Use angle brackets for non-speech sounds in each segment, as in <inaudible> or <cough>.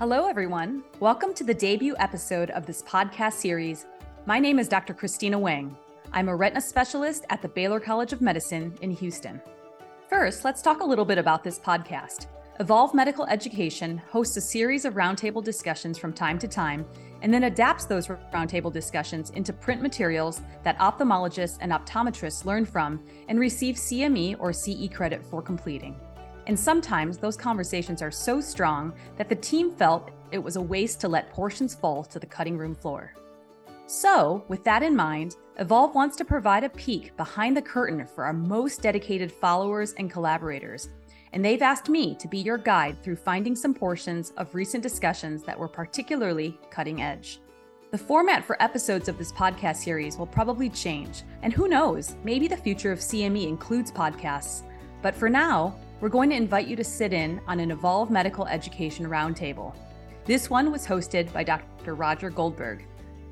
Hello, everyone. Welcome to the debut episode of this podcast series. My name is Dr. Christina Weng. I'm a retina specialist at the Baylor College of Medicine in Houston. First, let's talk a little bit about this podcast. Evolve Medical Education hosts a series of roundtable discussions from time to time and then adapts those roundtable discussions into print materials that ophthalmologists and optometrists learn from and receive CME or CE credit for completing. And sometimes those conversations are so strong that the team felt it was a waste to let portions fall to the cutting room floor. So, with that in mind, Evolve wants to provide a peek behind the curtain for our most dedicated followers and collaborators. And they've asked me to be your guide through finding some portions of recent discussions that were particularly cutting edge. The format for episodes of this podcast series will probably change, and who knows, maybe the future of CME includes podcasts. But for now, we're going to invite you to sit in on an Evolve Medical Education Roundtable. This one was hosted by Dr. Roger Goldberg.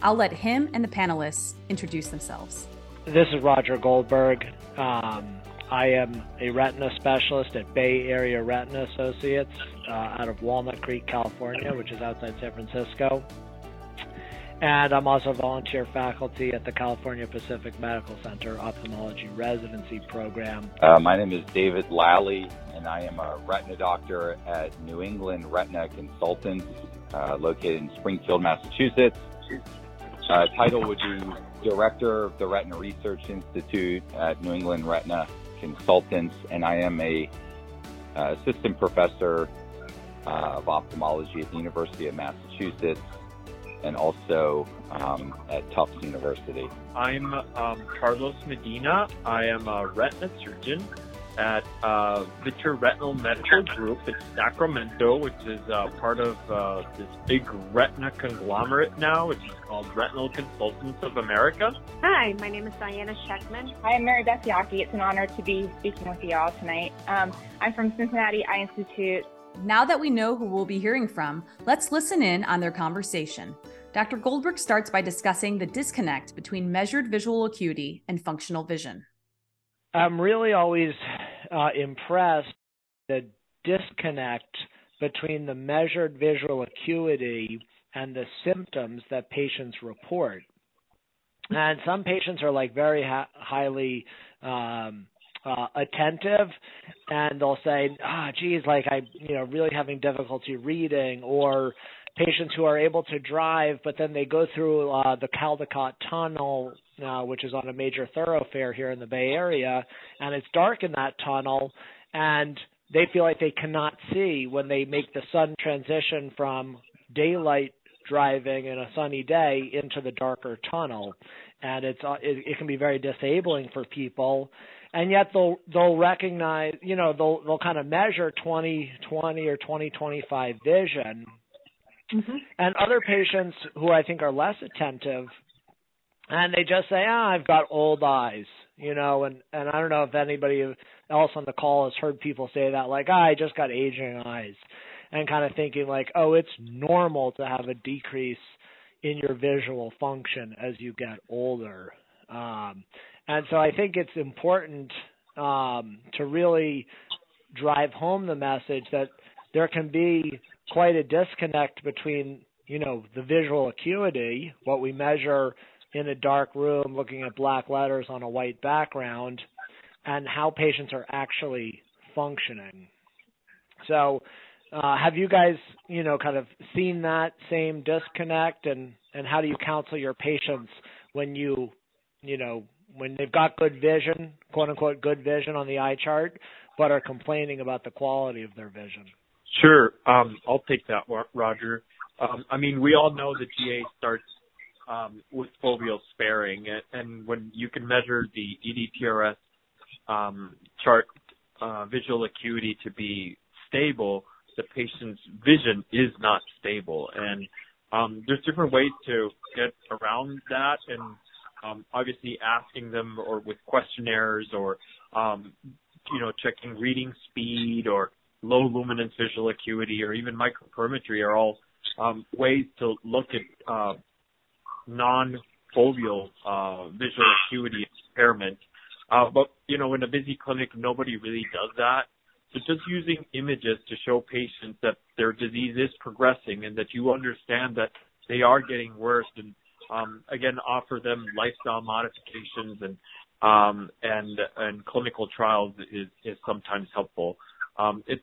I'll let him and the panelists introduce themselves. This is Roger Goldberg. Um, I am a retina specialist at Bay Area Retina Associates uh, out of Walnut Creek, California, which is outside San Francisco. And I'm also volunteer faculty at the California Pacific Medical Center Ophthalmology Residency Program. Uh, my name is David Lally, and I am a retina doctor at New England Retina Consultants, uh, located in Springfield, Massachusetts. Uh, title would be Director of the Retina Research Institute at New England Retina Consultants, and I am a uh, assistant professor uh, of ophthalmology at the University of Massachusetts and also um, at Tufts University. I'm um, Carlos Medina. I am a retina surgeon at uh, Retinal Medical Group in Sacramento, which is uh, part of uh, this big retina conglomerate now, which is called Retina Consultants of America. Hi, my name is Diana Shechtman. Hi, I'm Mary Beth Yackey. It's an honor to be speaking with you all tonight. Um, I'm from Cincinnati Eye Institute now that we know who we'll be hearing from, let's listen in on their conversation. Dr. Goldberg starts by discussing the disconnect between measured visual acuity and functional vision. I'm really always uh, impressed the disconnect between the measured visual acuity and the symptoms that patients report. And some patients are like very ha- highly um, uh, attentive and they'll say, ah, oh, geez, like I, you know, really having difficulty reading or patients who are able to drive, but then they go through uh, the Caldecott Tunnel, uh, which is on a major thoroughfare here in the Bay Area, and it's dark in that tunnel, and they feel like they cannot see when they make the sudden transition from daylight driving in a sunny day into the darker tunnel, and it's uh, it, it can be very disabling for people and yet they'll they'll recognize you know they'll they'll kind of measure 20 20 or 20 25 vision mm-hmm. and other patients who i think are less attentive and they just say ah i've got old eyes you know and and i don't know if anybody else on the call has heard people say that like ah, i just got aging eyes and kind of thinking like oh it's normal to have a decrease in your visual function as you get older um and so I think it's important um, to really drive home the message that there can be quite a disconnect between, you know, the visual acuity, what we measure in a dark room looking at black letters on a white background, and how patients are actually functioning. So, uh, have you guys, you know, kind of seen that same disconnect, and and how do you counsel your patients when you, you know, when they've got good vision, quote unquote good vision on the eye chart, but are complaining about the quality of their vision? Sure. Um, I'll take that, Roger. Um, I mean, we all know that GA starts um, with foveal sparing, and when you can measure the ETDRS um, chart uh, visual acuity to be stable, the patient's vision is not stable. And um, there's different ways to get around that, and um, obviously asking them or with questionnaires or um, you know checking reading speed or low luminance visual acuity or even microperimetry are all um, ways to look at uh, non-foveal uh, visual acuity impairment. Uh, but you know, in a busy clinic, nobody really does that. So just using images to show patients that their disease is progressing and that you understand that they are getting worse and um, again offer them lifestyle modifications and um, and and clinical trials is is sometimes helpful. Um, it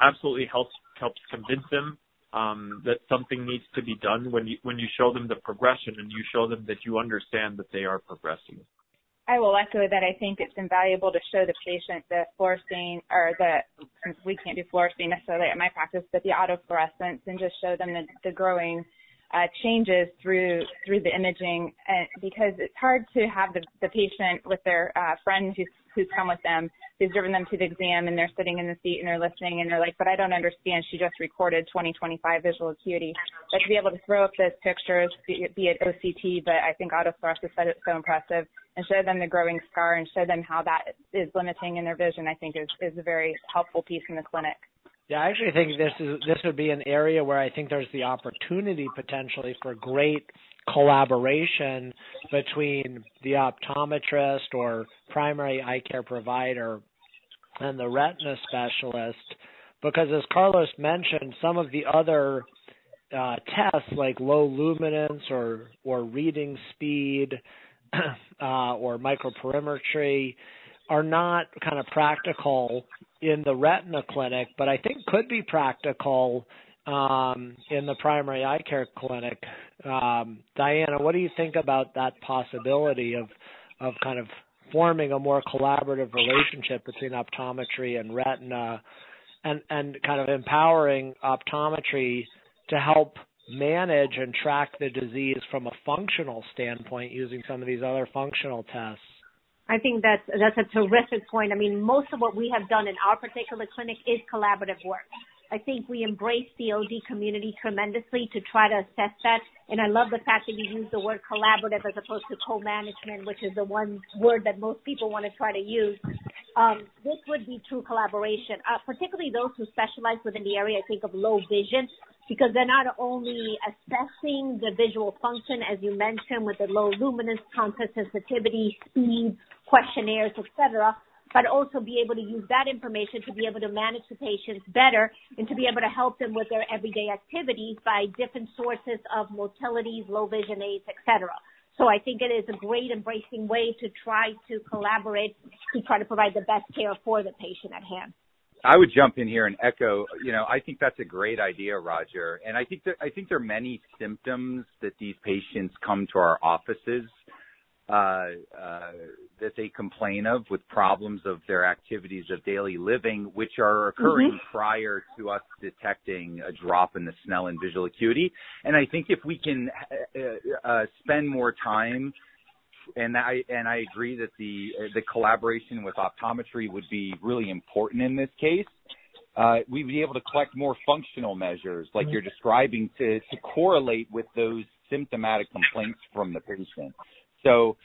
absolutely helps helps convince them um, that something needs to be done when you when you show them the progression and you show them that you understand that they are progressing. I will echo that. I think it's invaluable to show the patient the fluorescein or the we can't do fluorescein necessarily at my practice, but the autofluorescence and just show them the, the growing uh, changes through through the imaging, and because it's hard to have the, the patient with their uh, friend who's who's come with them, who's driven them to the exam, and they're sitting in the seat and they're listening, and they're like, "But I don't understand." She just recorded 2025 visual acuity. But to be able to throw up those pictures, be, be it OCT, but I think autofluorescence is so impressive, and show them the growing scar and show them how that is limiting in their vision, I think is is a very helpful piece in the clinic. Yeah, I actually think this is this would be an area where I think there's the opportunity potentially for great collaboration between the optometrist or primary eye care provider and the retina specialist. Because as Carlos mentioned some of the other uh, tests like low luminance or or reading speed <clears throat> uh, or microperimetry are not kind of practical in the retina clinic, but I think could be practical um, in the primary eye care clinic. Um, Diana, what do you think about that possibility of of kind of forming a more collaborative relationship between optometry and retina, and and kind of empowering optometry to help manage and track the disease from a functional standpoint using some of these other functional tests? I think that's that's a terrific point. I mean, most of what we have done in our particular clinic is collaborative work. I think we embrace the OD community tremendously to try to assess that. And I love the fact that you use the word collaborative as opposed to co-management, which is the one word that most people want to try to use. Um, this would be true collaboration, uh, particularly those who specialize within the area, I think, of low vision, because they're not only assessing the visual function, as you mentioned, with the low luminance, contrast sensitivity, speed, questionnaires, etc., but also be able to use that information to be able to manage the patients better and to be able to help them with their everyday activities by different sources of motilities, low vision aids, etc. So I think it is a great embracing way to try to collaborate to try to provide the best care for the patient at hand. I would jump in here and echo, you know, I think that's a great idea, Roger. And I think that I think there are many symptoms that these patients come to our offices uh, uh, that they complain of with problems of their activities of daily living, which are occurring mm-hmm. prior to us detecting a drop in the Snellen visual acuity. And I think if we can uh, uh, spend more time and I and I agree that the the collaboration with optometry would be really important in this case. Uh, we'd be able to collect more functional measures, like mm-hmm. you're describing, to to correlate with those symptomatic complaints from the patient. So,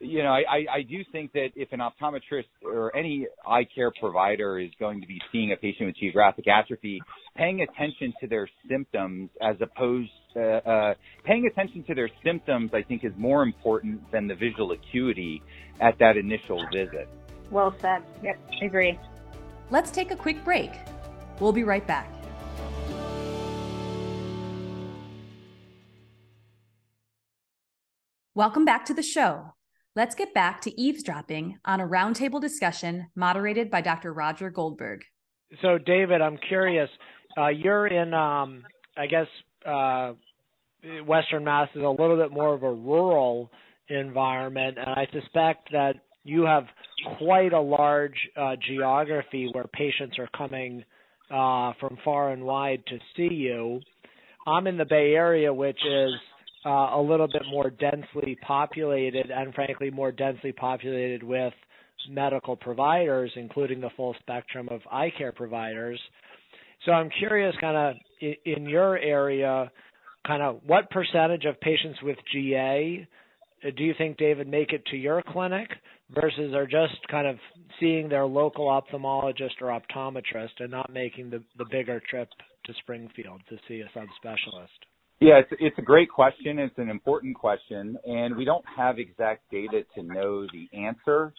you know, I, I do think that if an optometrist or any eye care provider is going to be seeing a patient with geographic atrophy, paying attention to their symptoms as opposed uh, uh, paying attention to their symptoms, I think, is more important than the visual acuity at that initial visit. Well said. Yep, I agree. Let's take a quick break. We'll be right back. Welcome back to the show. Let's get back to eavesdropping on a roundtable discussion moderated by Dr. Roger Goldberg. So, David, I'm curious. Uh, you're in, um, I guess, uh, Western Mass is a little bit more of a rural environment, and I suspect that you have quite a large uh, geography where patients are coming uh, from far and wide to see you. I'm in the Bay Area, which is uh, a little bit more densely populated and frankly more densely populated with medical providers, including the full spectrum of eye care providers. So I'm curious, kind of in your area, kind of what percentage of patients with GA uh, do you think, David, make it to your clinic versus are just kind of seeing their local ophthalmologist or optometrist and not making the, the bigger trip to Springfield to see a subspecialist? Yeah, it's, a great question. It's an important question, and we don't have exact data to know the answer.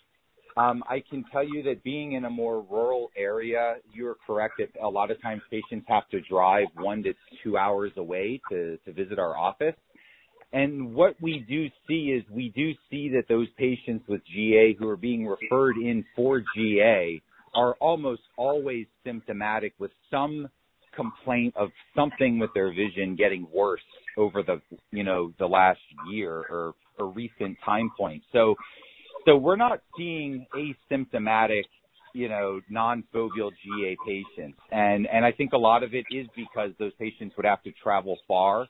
Um, I can tell you that being in a more rural area, you're correct that a lot of times patients have to drive one to two hours away to, to visit our office. And what we do see is we do see that those patients with GA who are being referred in for GA are almost always symptomatic with some complaint of something with their vision getting worse over the you know the last year or a recent time point. So so we're not seeing asymptomatic you know non-foveal GA patients, and and I think a lot of it is because those patients would have to travel far,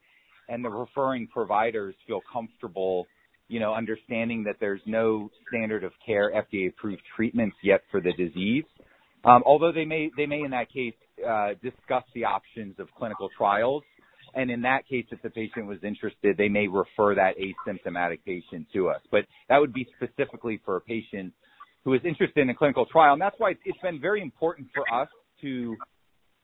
and the referring providers feel comfortable you know, understanding that there's no standard of care FDA approved treatments yet for the disease. Um, although they may, they may in that case, discuss the options of clinical trials. And in that case, if the patient was interested, they may refer that asymptomatic patient to us. But that would be specifically for a patient who is interested in a clinical trial. And that's why it's been very important for us to,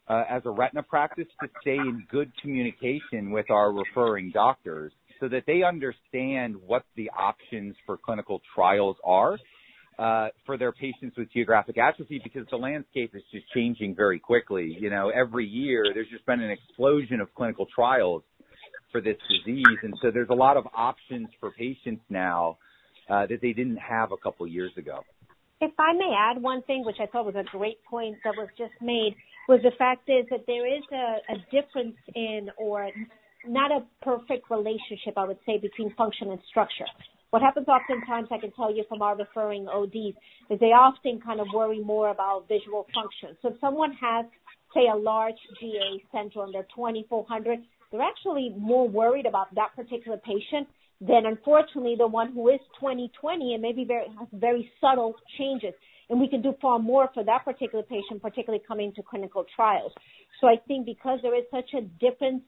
uh, as a retina practice, to stay in good communication with our referring doctors so that they understand what the options for clinical trials are uh, for their patients with geographic atrophy because the landscape is just changing very quickly. You know, every year there's just been an explosion of clinical trials for this disease, and so there's a lot of options for patients now uh, that they didn't have a couple years ago. If I may add one thing, which I thought was a great point that was just made, was the fact is that there is a, a difference in, or not a perfect relationship, I would say, between function and structure. What happens oftentimes, I can tell you from our referring ODs, is they often kind of worry more about visual function. So if someone has, say, a large GA center and they're 2400, they're actually more worried about that particular patient than unfortunately the one who is 2020 and maybe very, has very subtle changes. And we can do far more for that particular patient, particularly coming to clinical trials. So I think because there is such a difference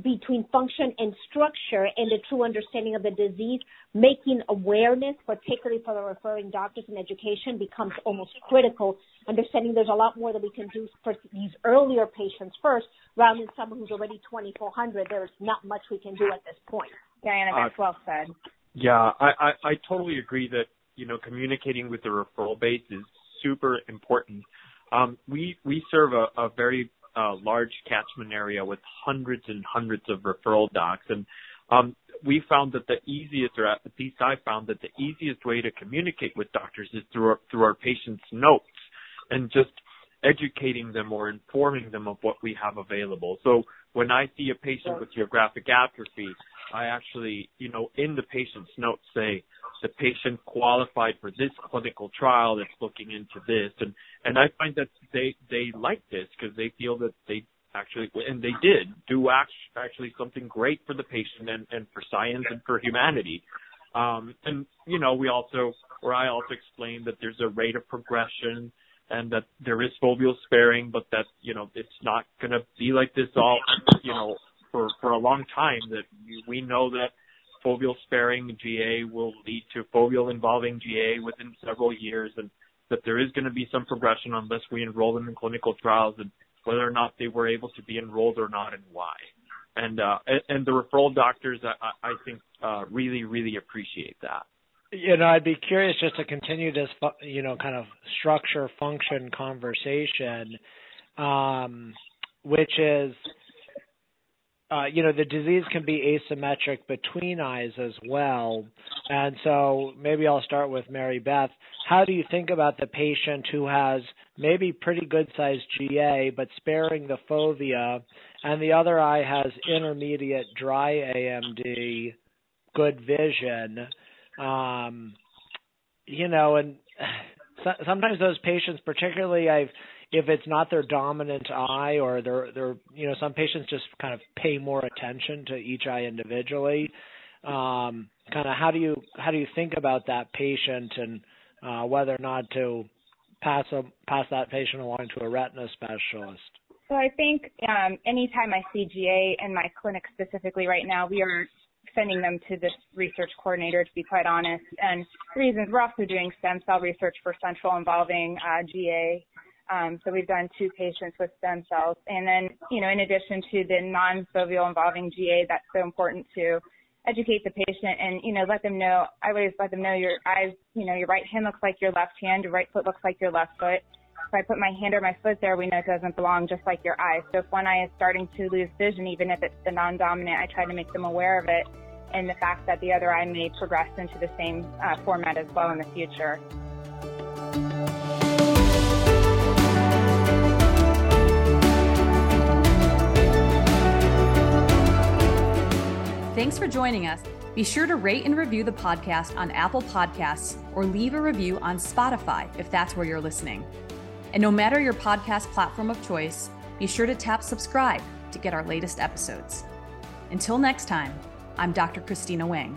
between function and structure and the true understanding of the disease, making awareness, particularly for the referring doctors and education, becomes almost critical. Understanding there's a lot more that we can do for these earlier patients first, rather than someone who's already 2400. There's not much we can do at this point. Diana, that's uh, well said. Yeah, I, I, I totally agree that you know communicating with the referral base is super important. Um, we we serve a, a very uh, large catchment area with hundreds and hundreds of referral docs. And um, we found that the easiest, or at least I found that the easiest way to communicate with doctors is through our, through our patients' notes and just educating them or informing them of what we have available. So when I see a patient with geographic atrophy, I actually, you know, in the patient's notes say the patient qualified for this clinical trial that's looking into this, and and I find that they they like this because they feel that they actually and they did do actually something great for the patient and and for science and for humanity. Um, and you know, we also, or I also explained that there's a rate of progression and that there is foveal sparing, but that you know it's not going to be like this all you know for for a long time. That we know that foveal sparing GA will lead to foveal involving GA within several years, and that there is going to be some progression unless we enroll them in clinical trials, and whether or not they were able to be enrolled or not, and why. And uh, and the referral doctors, I, I think, uh, really really appreciate that. You know, I'd be curious just to continue this, you know, kind of structure function conversation, um, which is uh, you know, the disease can be asymmetric between eyes as well. And so maybe I'll start with Mary Beth. How do you think about the patient who has maybe pretty good sized GA but sparing the fovea and the other eye has intermediate dry AMD, good vision? Um, you know, and <sighs> sometimes those patients, particularly I've if it's not their dominant eye or they're they're you know some patients just kind of pay more attention to each eye individually. Um, kind of how do you how do you think about that patient and uh, whether or not to pass a, pass that patient along to a retina specialist? So I think um, anytime I see GA in my clinic specifically right now, we are sending them to this research coordinator, to be quite honest. And the reasons we're also doing stem cell research for central involving uh, GA um, so we've done two patients with stem cells. And then, you know, in addition to the non-foveal involving GA, that's so important to educate the patient and, you know, let them know, I always let them know your eyes, you know, your right hand looks like your left hand, your right foot looks like your left foot. if I put my hand or my foot there, we know it doesn't belong just like your eyes. So if one eye is starting to lose vision, even if it's the non-dominant, I try to make them aware of it and the fact that the other eye may progress into the same uh, format as well in the future. Thanks for joining us. Be sure to rate and review the podcast on Apple Podcasts or leave a review on Spotify if that's where you're listening. And no matter your podcast platform of choice, be sure to tap subscribe to get our latest episodes. Until next time, I'm Dr. Christina Weng.